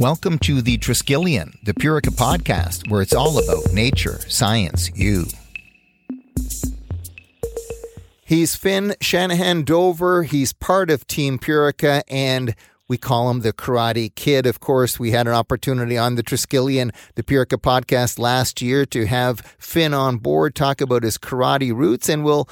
Welcome to the Triskelion, the Purica podcast, where it's all about nature, science, you. He's Finn Shanahan Dover. He's part of Team Purica, and we call him the Karate Kid. Of course, we had an opportunity on the Triskelion, the Purica podcast last year to have Finn on board, talk about his karate roots, and we'll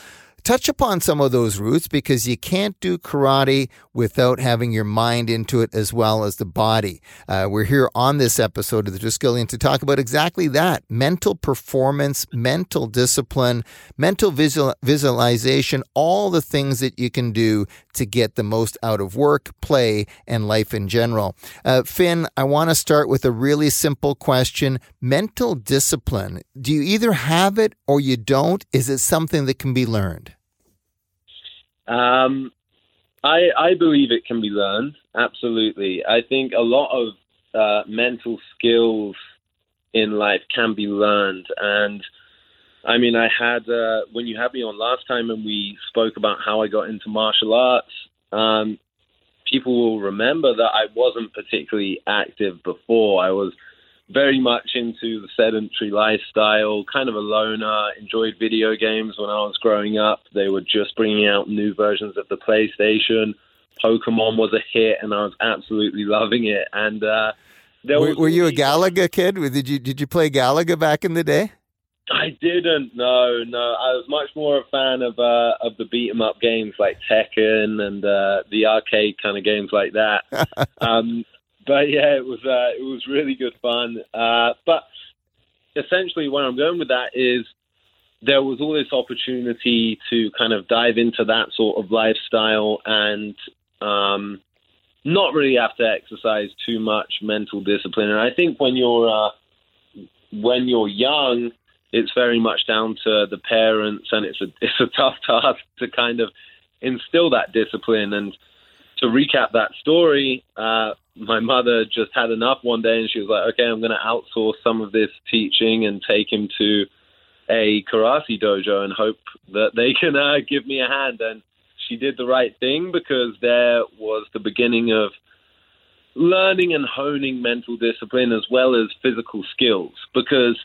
touch upon some of those roots because you can't do karate without having your mind into it as well as the body. Uh, we're here on this episode of the Triskelion to talk about exactly that mental performance, mental discipline, mental visual, visualization, all the things that you can do to get the most out of work, play, and life in general. Uh, Finn, I want to start with a really simple question. Mental discipline, do you either have it or you don't? Is it something that can be learned? Um, I I believe it can be learned. Absolutely, I think a lot of uh, mental skills in life can be learned, and I mean, I had uh, when you had me on last time and we spoke about how I got into martial arts. Um, people will remember that I wasn't particularly active before. I was very much into the sedentary lifestyle, kind of a loner, enjoyed video games when I was growing up. They were just bringing out new versions of the PlayStation. Pokemon was a hit, and I was absolutely loving it. And uh, were, were you a Galaga kid? Did you did you play Galaga back in the day? I didn't. No, no. I was much more a fan of uh, of the beat 'em up games like Tekken and uh, the arcade kind of games like that. um, but yeah, it was uh, it was really good fun. Uh, but essentially, where I'm going with that is there was all this opportunity to kind of dive into that sort of lifestyle and um, not really have to exercise too much mental discipline. And I think when you're uh, when you're young, it's very much down to the parents, and it's a it's a tough task to kind of instill that discipline. And to recap that story, uh, my mother just had enough one day and she was like, okay, I'm going to outsource some of this teaching and take him to a karate dojo and hope that they can uh, give me a hand. And she did the right thing because there was the beginning of learning and honing mental discipline as well as physical skills because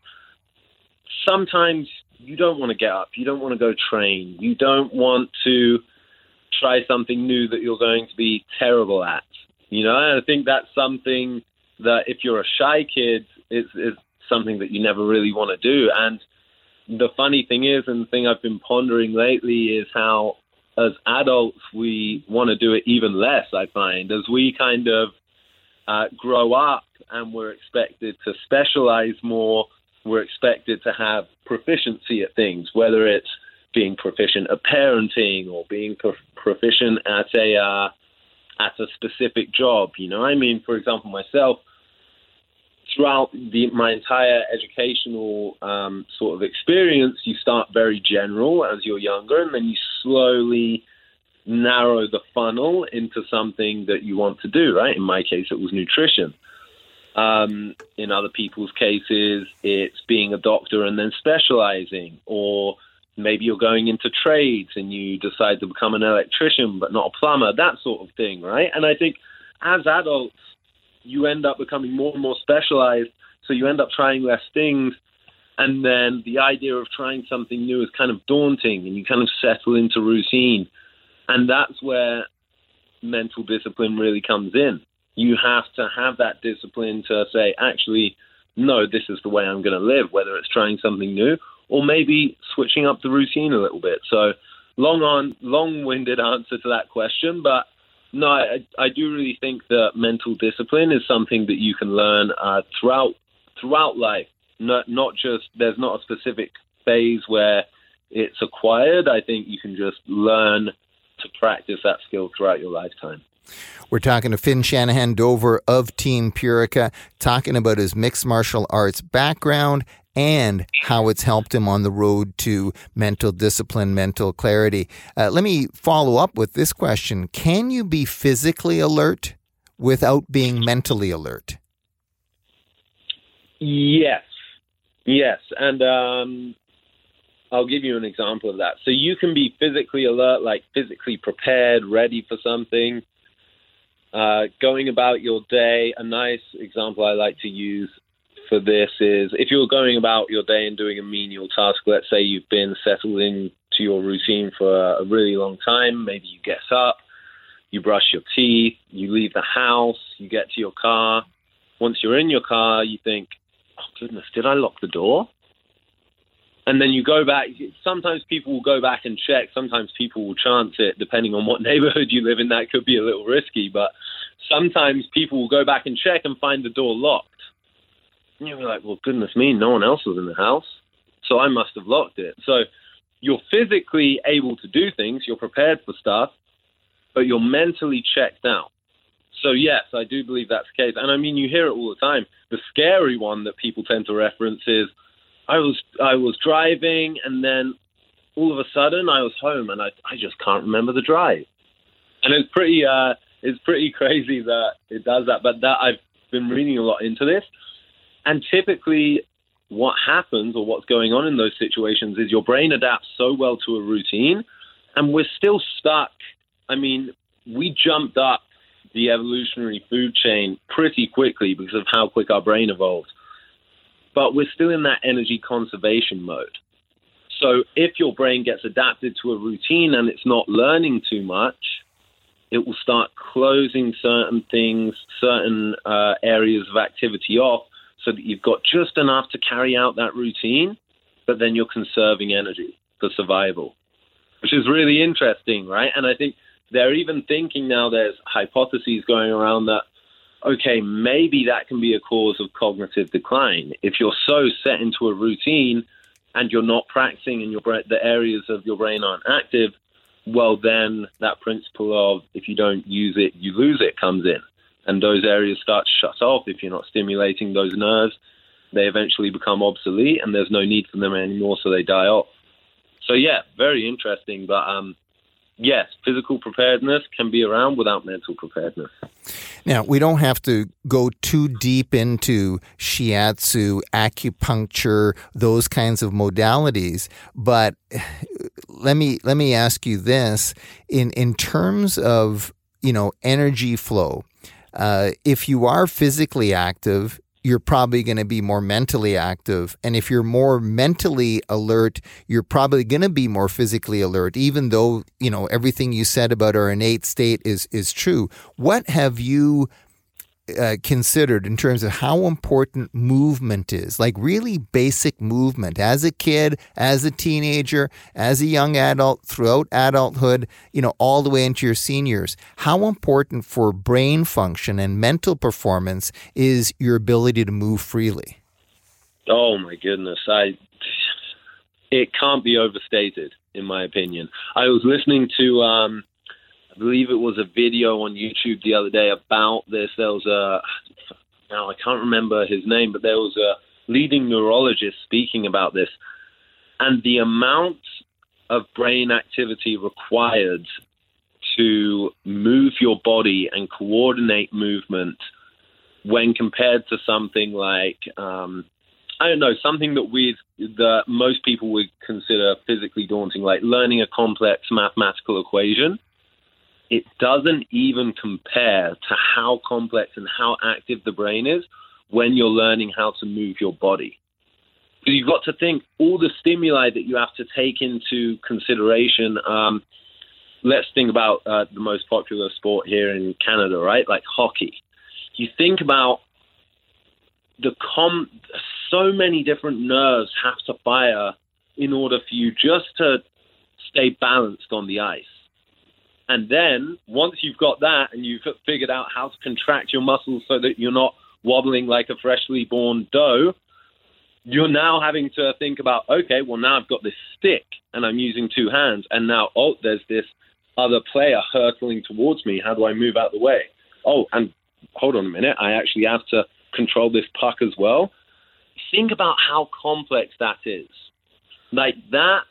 sometimes you don't want to get up, you don't want to go train, you don't want to try something new that you're going to be terrible at. You know, and I think that's something that if you're a shy kid, it's, it's something that you never really want to do. And the funny thing is, and the thing I've been pondering lately is how, as adults, we want to do it even less. I find as we kind of uh, grow up and we're expected to specialize more, we're expected to have proficiency at things, whether it's being proficient at parenting or being pro- proficient at a uh, at a specific job. You know, I mean, for example, myself, throughout the, my entire educational um, sort of experience, you start very general as you're younger, and then you slowly narrow the funnel into something that you want to do. Right? In my case, it was nutrition. Um, in other people's cases, it's being a doctor and then specializing, or maybe you're going into trades and you decide to become an electrician but not a plumber, that sort of thing, right? And I think as adults, you end up becoming more and more specialized, so you end up trying less things. And then the idea of trying something new is kind of daunting, and you kind of settle into routine. And that's where mental discipline really comes in. You have to have that discipline to say, actually, no, this is the way I'm going to live, whether it's trying something new or maybe switching up the routine a little bit. So, long on, long-winded answer to that question, but no, I, I do really think that mental discipline is something that you can learn uh, throughout throughout life. Not not just there's not a specific phase where it's acquired. I think you can just learn to practice that skill throughout your lifetime. We're talking to Finn Shanahan Dover of Team Purica, talking about his mixed martial arts background and how it's helped him on the road to mental discipline, mental clarity. Uh, let me follow up with this question Can you be physically alert without being mentally alert? Yes. Yes. And um, I'll give you an example of that. So you can be physically alert, like physically prepared, ready for something. uh, going about your day. A nice example I like to use for this is if you're going about your day and doing a menial task, let's say you've been settled into your routine for a really long time, maybe you get up, you brush your teeth, you leave the house, you get to your car. Once you're in your car, you think, oh, goodness, did I lock the door? And then you go back. Sometimes people will go back and check. Sometimes people will chance it, depending on what neighborhood you live in. That could be a little risky. But sometimes people will go back and check and find the door locked. And you'll be like, well, goodness me, no one else was in the house. So I must have locked it. So you're physically able to do things, you're prepared for stuff, but you're mentally checked out. So yes, I do believe that's the case. And I mean, you hear it all the time. The scary one that people tend to reference is, I was I was driving, and then all of a sudden I was home, and I I just can't remember the drive. And it's pretty uh, it's pretty crazy that it does that. But that I've been reading a lot into this, and typically what happens or what's going on in those situations is your brain adapts so well to a routine, and we're still stuck. I mean, we jumped up the evolutionary food chain pretty quickly because of how quick our brain evolved. But we're still in that energy conservation mode. So if your brain gets adapted to a routine and it's not learning too much, it will start closing certain things, certain uh, areas of activity off, so that you've got just enough to carry out that routine, but then you're conserving energy for survival, which is really interesting, right? And I think they're even thinking now there's hypotheses going around that okay, maybe that can be a cause of cognitive decline. If you're so set into a routine and you're not practicing and your the areas of your brain aren't active, well, then that principle of if you don't use it, you lose it comes in. And those areas start to shut off. If you're not stimulating those nerves, they eventually become obsolete and there's no need for them anymore, so they die off. So, yeah, very interesting. But um, yes, physical preparedness can be around without mental preparedness. Now, we don't have to go too deep into shiatsu, acupuncture, those kinds of modalities, but let me let me ask you this in in terms of, you know, energy flow. Uh, if you are physically active, you're probably going to be more mentally active. And if you're more mentally alert, you're probably going to be more physically alert, even though, you know, everything you said about our innate state is, is true. What have you uh, considered in terms of how important movement is, like really basic movement as a kid, as a teenager, as a young adult, throughout adulthood, you know, all the way into your seniors. How important for brain function and mental performance is your ability to move freely? Oh my goodness, I it can't be overstated in my opinion. I was listening to um, I believe it was a video on YouTube the other day about this. There was a now I can't remember his name, but there was a leading neurologist speaking about this, and the amount of brain activity required to move your body and coordinate movement when compared to something like um, I don't know something that we that most people would consider physically daunting, like learning a complex mathematical equation it doesn't even compare to how complex and how active the brain is when you're learning how to move your body. You've got to think all the stimuli that you have to take into consideration. Um, let's think about uh, the most popular sport here in Canada, right? Like hockey. You think about the com. So many different nerves have to fire in order for you just to stay balanced on the ice. And then once you've got that and you've figured out how to contract your muscles so that you're not wobbling like a freshly born doe, you're now having to think about, okay, well, now I've got this stick and I'm using two hands. And now, oh, there's this other player hurtling towards me. How do I move out of the way? Oh, and hold on a minute. I actually have to control this puck as well. Think about how complex that is. Like that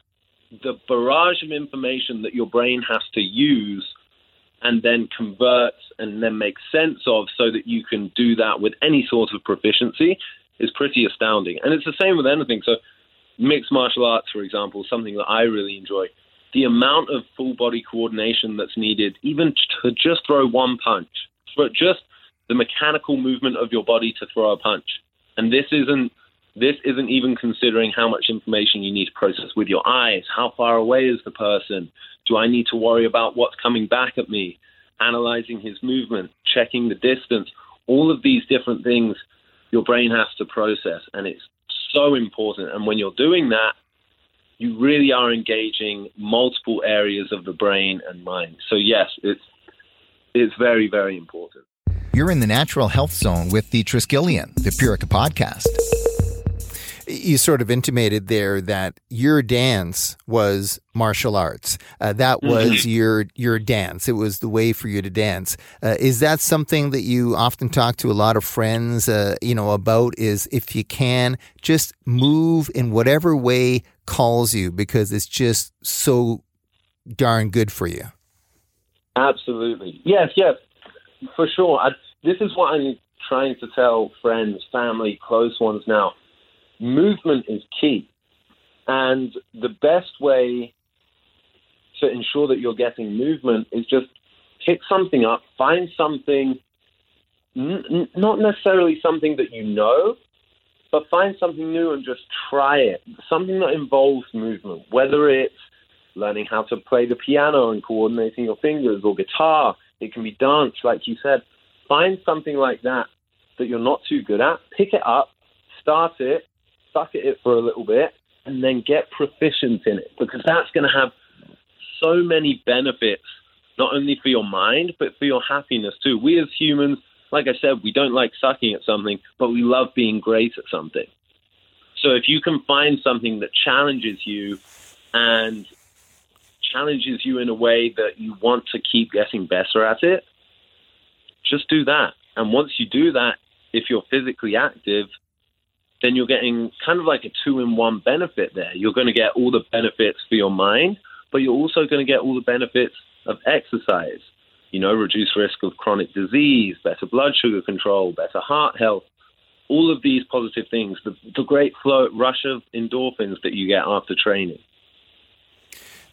the barrage of information that your brain has to use and then convert and then make sense of so that you can do that with any sort of proficiency is pretty astounding. And it's the same with anything. So, mixed martial arts, for example, something that I really enjoy. The amount of full body coordination that's needed, even to just throw one punch, just the mechanical movement of your body to throw a punch. And this isn't this isn't even considering how much information you need to process with your eyes. How far away is the person? Do I need to worry about what's coming back at me? Analyzing his movement, checking the distance. All of these different things your brain has to process, and it's so important. And when you're doing that, you really are engaging multiple areas of the brain and mind. So yes, it's it's very very important. You're in the natural health zone with the Triskelion, the Purica podcast you sort of intimated there that your dance was martial arts. Uh, that mm-hmm. was mm-hmm. your your dance. It was the way for you to dance. Uh, is that something that you often talk to a lot of friends, uh, you know, about? Is if you can just move in whatever way calls you because it's just so darn good for you. Absolutely. Yes. Yes. For sure. I, this is what I'm trying to tell friends, family, close ones now movement is key. And the best way to ensure that you're getting movement is just pick something up, find something, n- not necessarily something that you know, but find something new and just try it. Something that involves movement, whether it's learning how to play the piano and coordinating your fingers or guitar, it can be dance, like you said. Find something like that that you're not too good at, pick it up, start it, suck at it for a little bit, and then get proficient in it because that's going to have so many benefits, not only for your mind, but for your happiness too. We as humans, like I said, we don't like sucking at something, but we love being great at something. So if you can find something that challenges you and challenges you in a way that you want to keep getting better at it, just do that. And once you do that, if you're physically active, then you're getting kind of like a two in one benefit there. You're going to get all the benefits for your mind, but you're also going to get all the benefits of exercise. You know, reduce risk of chronic disease, better blood sugar control, better heart health, all of these positive things, the, the great flow, rush of endorphins that you get after training.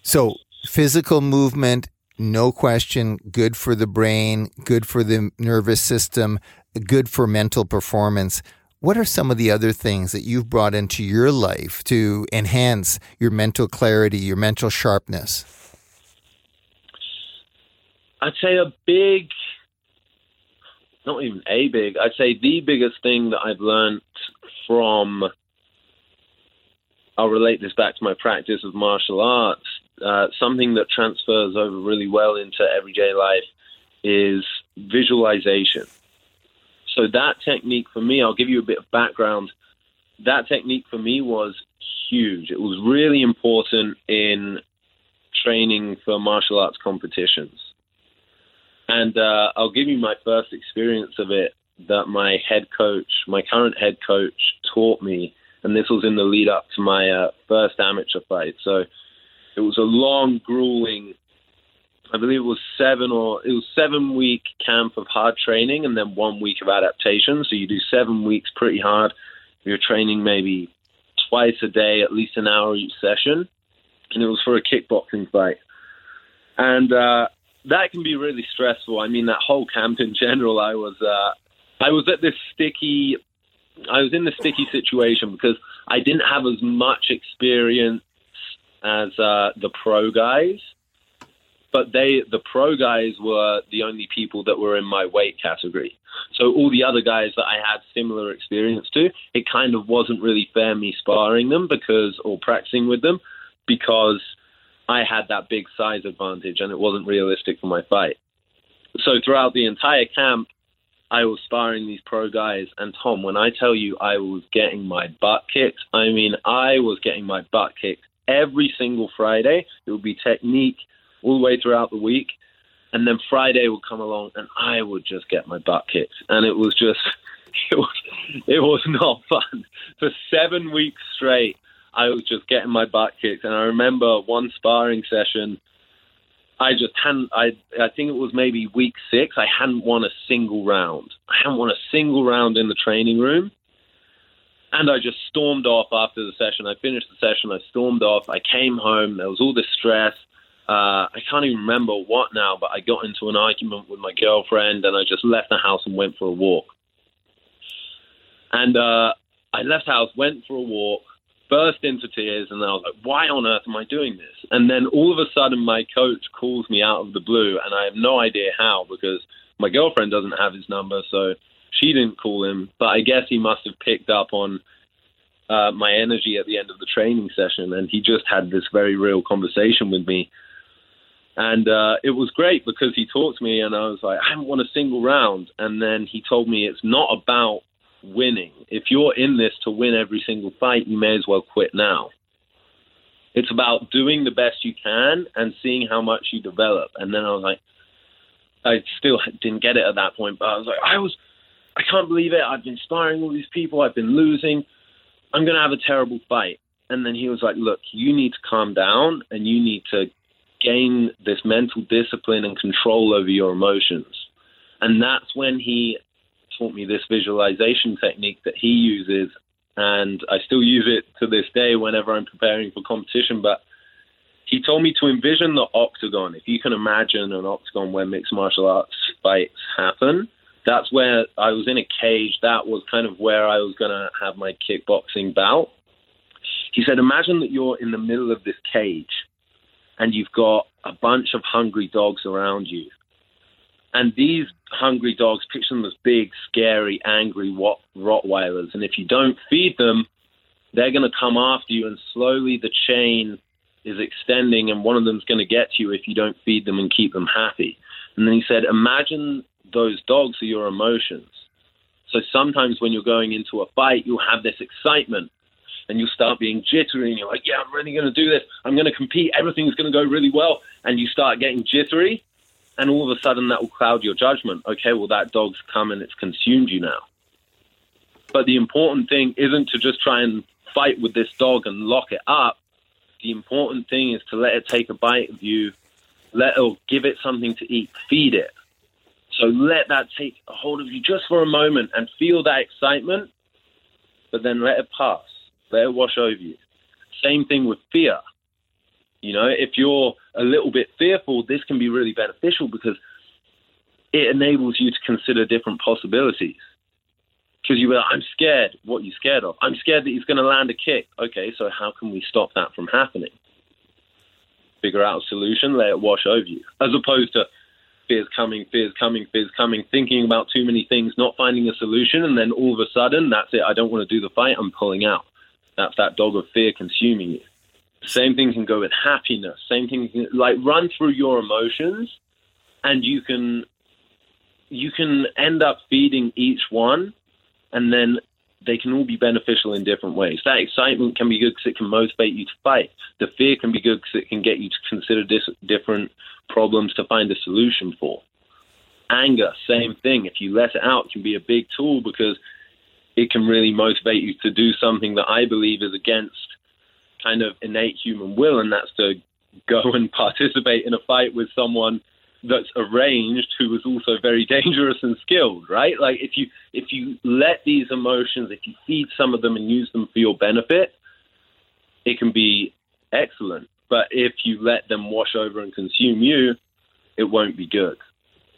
So, physical movement, no question, good for the brain, good for the nervous system, good for mental performance. What are some of the other things that you've brought into your life to enhance your mental clarity, your mental sharpness? I'd say a big, not even a big, I'd say the biggest thing that I've learned from, I'll relate this back to my practice of martial arts, uh, something that transfers over really well into everyday life is visualization. So that technique for me, I'll give you a bit of background. That technique for me was huge. It was really important in training for martial arts competitions. And uh, I'll give you my first experience of it that my head coach, my current head coach, taught me. And this was in the lead up to my uh, first amateur fight. So it was a long, grueling I believe it was seven or it was seven week camp of hard training and then one week of adaptation. So you do seven weeks pretty hard. You're training maybe twice a day, at least an hour each session, and it was for a kickboxing fight. And uh, that can be really stressful. I mean, that whole camp in general, I was uh, I was at this sticky. I was in the sticky situation because I didn't have as much experience as uh, the pro guys but they the pro guys were the only people that were in my weight category. So all the other guys that I had similar experience to, it kind of wasn't really fair me sparring them because or practicing with them because I had that big size advantage and it wasn't realistic for my fight. So throughout the entire camp, I was sparring these pro guys, and Tom, when I tell you I was getting my butt kicked, I mean I was getting my butt kicked every single Friday. It would be technique all the way throughout the week. And then Friday would come along and I would just get my butt kicked. And it was just, it was, it was not fun. For seven weeks straight, I was just getting my butt kicked. And I remember one sparring session, I just hadn't, I, I think it was maybe week six, I hadn't won a single round. I hadn't won a single round in the training room. And I just stormed off after the session. I finished the session. I stormed off. I came home. There was all this stress. Uh, I can't even remember what now, but I got into an argument with my girlfriend and I just left the house and went for a walk. And uh, I left the house, went for a walk, burst into tears, and I was like, why on earth am I doing this? And then all of a sudden, my coach calls me out of the blue, and I have no idea how because my girlfriend doesn't have his number, so she didn't call him. But I guess he must have picked up on uh, my energy at the end of the training session, and he just had this very real conversation with me. And uh, it was great because he talked to me, and I was like, I haven't won a single round. And then he told me it's not about winning. If you're in this to win every single fight, you may as well quit now. It's about doing the best you can and seeing how much you develop. And then I was like, I still didn't get it at that point, but I was like, I was, I can't believe it. I've been sparring all these people. I've been losing. I'm going to have a terrible fight. And then he was like, look, you need to calm down and you need to gain this mental discipline and control over your emotions. And that's when he taught me this visualization technique that he uses, and I still use it to this day whenever I'm preparing for competition. But he told me to envision the octagon. If you can imagine an octagon where mixed martial arts fights happen, that's where I was in a cage. That was kind of where I was going to have my kickboxing bout. He said, Imagine that you're in the middle of this cage and you've got a bunch of hungry dogs around you. And these hungry dogs, picture them as big, scary, angry Rottweilers. And if you don't feed them, they're going to come after you, and slowly the chain is extending, and one of them's going to get you if you don't feed them and keep them happy. And then he said, Imagine those dogs are your emotions. So sometimes when you're going into a fight, you'll have this excitement and you start being jittery and you're like, yeah, I'm really going to do this. I'm going to compete. Everything's going to go really well. And you start getting jittery and all of a sudden that will cloud your judgment. Okay, well, that dog's come and it's consumed you now. But the important thing isn't to just try and fight with this dog and lock it up. The important thing is to let it take a bite of you, let it give it something to eat, feed it. So let that take a hold of you just for a moment and feel that excitement, but then let it pass, it wash over you. Same thing with fear. You know, if you're a little bit fearful, this can be really beneficial because it enables you to consider different possibilities. Because you were, I'm scared. What are you scared of? I'm scared that he's going to land a kick. Okay, so how can we stop that from happening? Figure out a solution, let it wash over you, as opposed to fear's coming, fear's coming, fear's coming, thinking about too many things, not finding a solution, and then all of a sudden, that's it. I don't want to do the fight. I'm pulling out. That's that dog of fear consuming you. Same thing can go with happiness. Same thing can, like run through your emotions, and you can you can end up feeding each one, and then they can all be beneficial in different ways. That excitement can be good because it can motivate you to fight. The fear can be good because it can get you to consider dis- different problems to find a solution for. Anger, same thing. If you let it out, it can be a big tool because it can really motivate you to do something that I believe is against kind of innate human will, and that's to go and participate in a fight with someone that's arranged who is also very dangerous and skilled, right? Like if you if you let these emotions, if you feed some of them and use them for your benefit, it can be excellent. But if you let them wash over and consume you, it won't be good.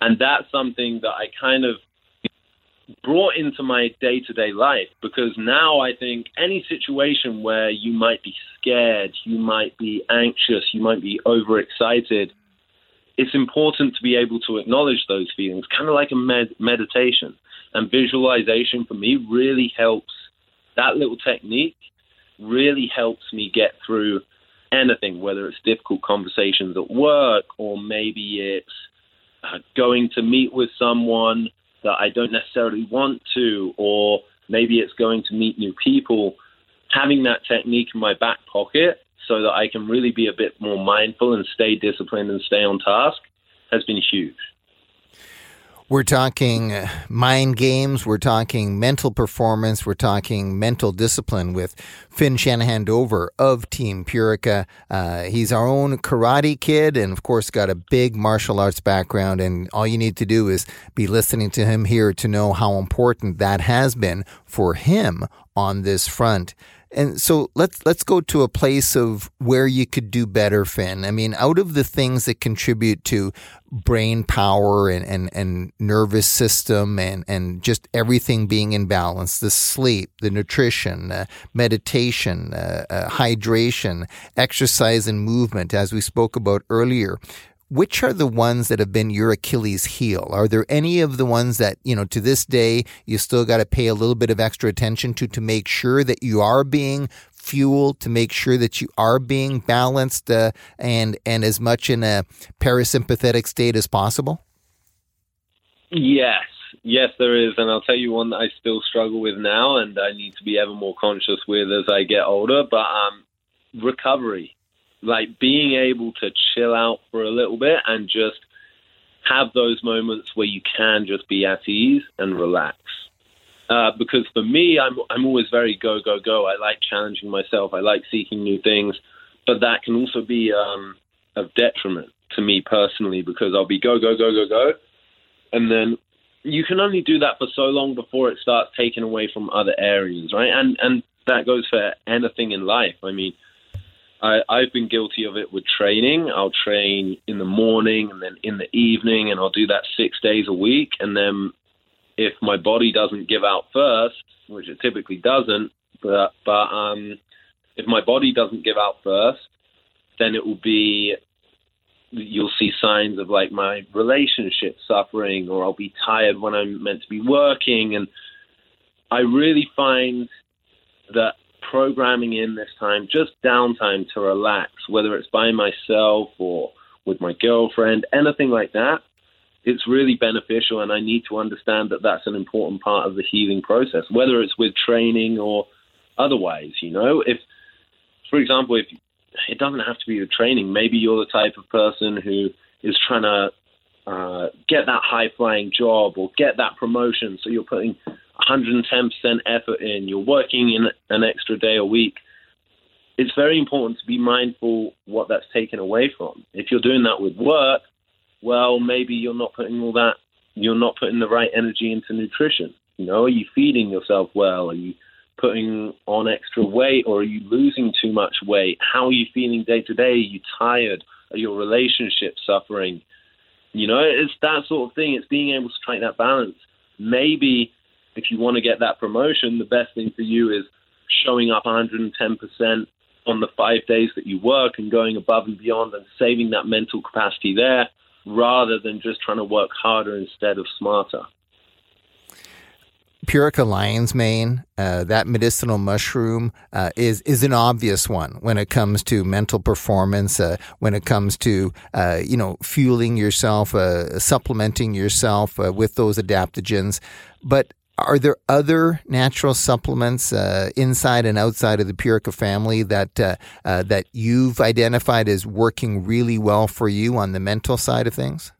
And that's something that I kind of brought into my day to day life because now I think any situation where you might be scared, you might be anxious, you might be overexcited, it's important to be able to acknowledge those feelings, kind of like a med- meditation. And visualization for me really helps. That little technique really helps me get through anything, whether it's difficult conversations at work or maybe it's uh, going to meet with someone that I don't necessarily want to, or maybe it's going to meet new people, having that technique in my back pocket so that I can really be a bit more mindful and stay disciplined and stay on task has been huge. We're talking mind games. We're talking mental performance. We're talking mental discipline with Finn Shanahan Dover of Team Purica. Uh, he's our own karate kid and, of course, got a big martial arts background. And all you need to do is be listening to him here to know how important that has been for him on this front. And so let's let's go to a place of where you could do better, Finn. I mean, out of the things that contribute to brain power and, and, and nervous system and, and just everything being in balance, the sleep, the nutrition, uh, meditation, uh, uh, hydration, exercise and movement, as we spoke about earlier which are the ones that have been your Achilles heel? Are there any of the ones that, you know, to this day, you still got to pay a little bit of extra attention to to make sure that you are being fueled, to make sure that you are being balanced uh, and, and as much in a parasympathetic state as possible? Yes. Yes, there is. And I'll tell you one that I still struggle with now and I need to be ever more conscious with as I get older. But um, recovery like being able to chill out for a little bit and just have those moments where you can just be at ease and relax. Uh, because for me, I'm I'm always very go go go. I like challenging myself. I like seeking new things, but that can also be um, of detriment to me personally because I'll be go go go go go, and then you can only do that for so long before it starts taking away from other areas, right? And and that goes for anything in life. I mean, I, I've been guilty of it with training. I'll train in the morning and then in the evening, and I'll do that six days a week. And then if my body doesn't give out first, which it typically doesn't, but but um, if my body doesn't give out first, then it will be you'll see signs of like my relationship suffering, or I'll be tired when I'm meant to be working, and I really find that programming in this time, just downtime to relax, whether it's by myself or with my girlfriend, anything like that, it's really beneficial. And I need to understand that that's an important part of the healing process, whether it's with training or otherwise. You know, if, for example, if it doesn't have to be with training, maybe you're the type of person who is trying to uh, get that high flying job or get that promotion. So you're putting 110% effort in, you're working in an extra day a week. It's very important to be mindful what that's taken away from. If you're doing that with work, well, maybe you're not putting all that, you're not putting the right energy into nutrition. You know, are you feeding yourself well? Are you putting on extra weight or are you losing too much weight? How are you feeling day to day? Are you tired? Are your relationships suffering? You know, it's that sort of thing. It's being able to strike that balance. Maybe if you want to get that promotion, the best thing for you is showing up 110% on the five days that you work and going above and beyond and saving that mental capacity there rather than just trying to work harder instead of smarter. Purica lion's mane, uh, that medicinal mushroom, uh, is is an obvious one when it comes to mental performance. Uh, when it comes to uh, you know fueling yourself, uh, supplementing yourself uh, with those adaptogens. But are there other natural supplements uh, inside and outside of the Purica family that uh, uh, that you've identified as working really well for you on the mental side of things?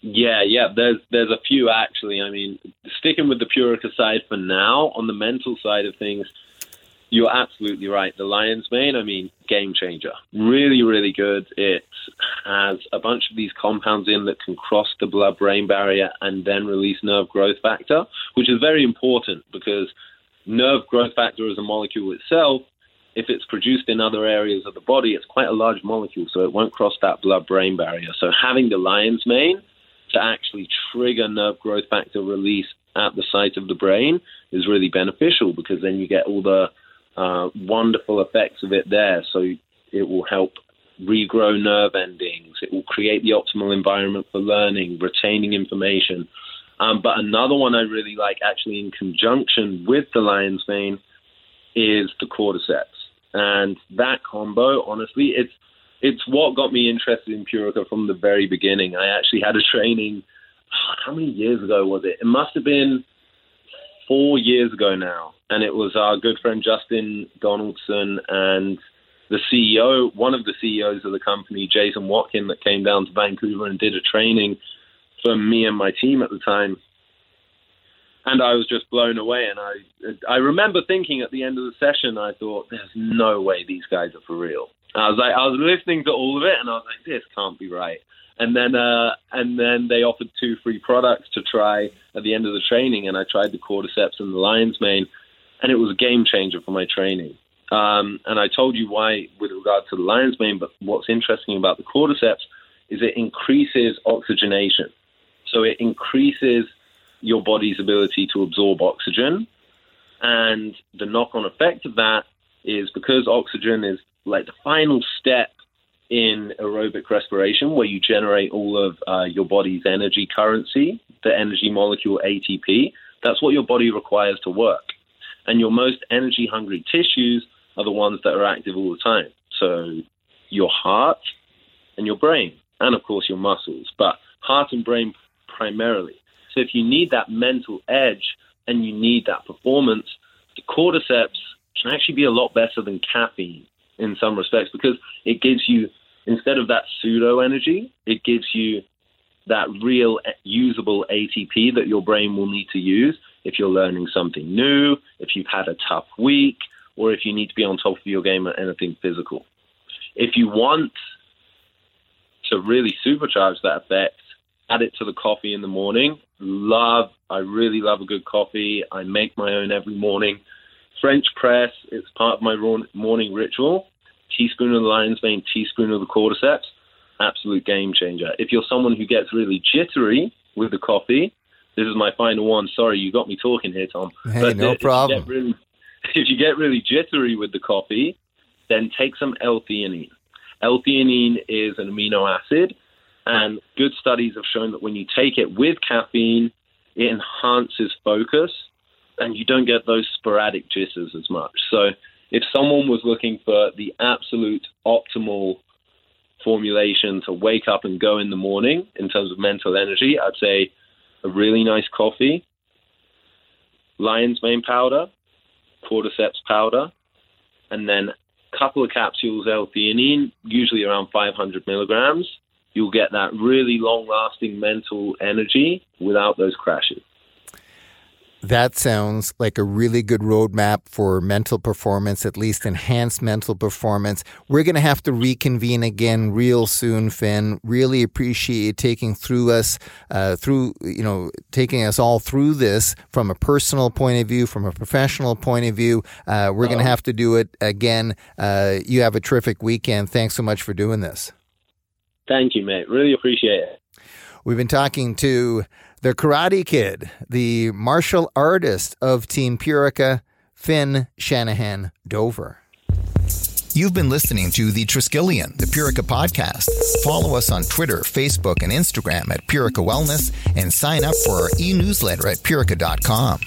Yeah, yeah. There's there's a few actually. I mean, sticking with the Purica side for now. On the mental side of things, you're absolutely right. The lion's mane, I mean, game changer. Really, really good. It has a bunch of these compounds in that can cross the blood-brain barrier and then release nerve growth factor, which is very important because nerve growth factor as a molecule itself if it's produced in other areas of the body, it's quite a large molecule, so it won't cross that blood brain barrier. So having the lion's mane to actually trigger nerve growth factor release at the site of the brain is really beneficial because then you get all the uh, wonderful effects of it there. So it will help regrow nerve endings. It will create the optimal environment for learning, retaining information. Um, but another one I really like, actually in conjunction with the lion's mane, is the cordyceps. And that combo, honestly, it's it's what got me interested in Purica from the very beginning. I actually had a training. How many years ago was it? It must have been four years ago now, and it was our good friend Justin Donaldson and the CEO, one of the CEOs of the company, Jason Watkin, that came down to Vancouver and did a training for me and my team at the time. And I was just blown away. And I, I remember thinking at the end of the session, I thought, "There's no way these guys are for real." I was like, I was listening to all of it, and I was like, this can't be right. And then, uh, and then they offered two free products to try at the end of the training, and I tried the cordyceps and the lion's mane, and it was a game changer for my training. Um, and I told you why with regard to the lion's mane, but what's interesting about the cordyceps is it increases oxygenation. So it increases your body's ability to absorb oxygen. And the knock on effect of that is because oxygen is like the final step in aerobic respiration, where you generate all of uh, your body's energy currency, the energy molecule ATP. That's what your body requires to work. And your most energy hungry tissues are the ones that are active all the time. So your heart and your brain, and of course your muscles, but heart and brain primarily. So if you need that mental edge and you need that performance, the cordyceps can actually be a lot better than caffeine in some respects because it gives you, instead of that pseudo energy, it gives you that real usable ATP that your brain will need to use if you're learning something new, if you've had a tough week, or if you need to be on top of your game at anything physical. If you want to really supercharge that effect, add it to the coffee in the morning. Love, I really love a good coffee. I make my own every morning. French press, it's part of my morning ritual. Teaspoon of the lion's mane, teaspoon of the cordyceps, absolute game changer. If you're someone who gets really jittery with the coffee, this is my final one. Sorry, you got me talking here, Tom. Hey, but no problem. Really, if you get really jittery with the coffee, then take some L-theanine. L-theanine is an amino acid, and good studies have shown that when you take it with caffeine, it enhances focus, and you don't get those sporadic jitters as much. So, if someone was looking for the absolute optimal formulation to wake up and go in the morning in terms of mental energy, I'd say a really nice coffee, lion's mane powder, cordyceps powder, and then a couple of capsules L-theanine, usually around 500 milligrams. You'll get that really long-lasting mental energy without those crashes. That sounds like a really good roadmap for mental performance, at least enhanced mental performance. We're going to have to reconvene again real soon, Finn. Really appreciate you taking through us, uh, through, you know, taking us all through this from a personal point of view, from a professional point of view. Uh, we're going to have to do it again. Uh, you have a terrific weekend. Thanks so much for doing this. Thank you, mate. Really appreciate it. We've been talking to the Karate Kid, the martial artist of Team Purica, Finn Shanahan Dover. You've been listening to The Triskelion, the Purica podcast. Follow us on Twitter, Facebook, and Instagram at Purica Wellness and sign up for our e newsletter at purica.com.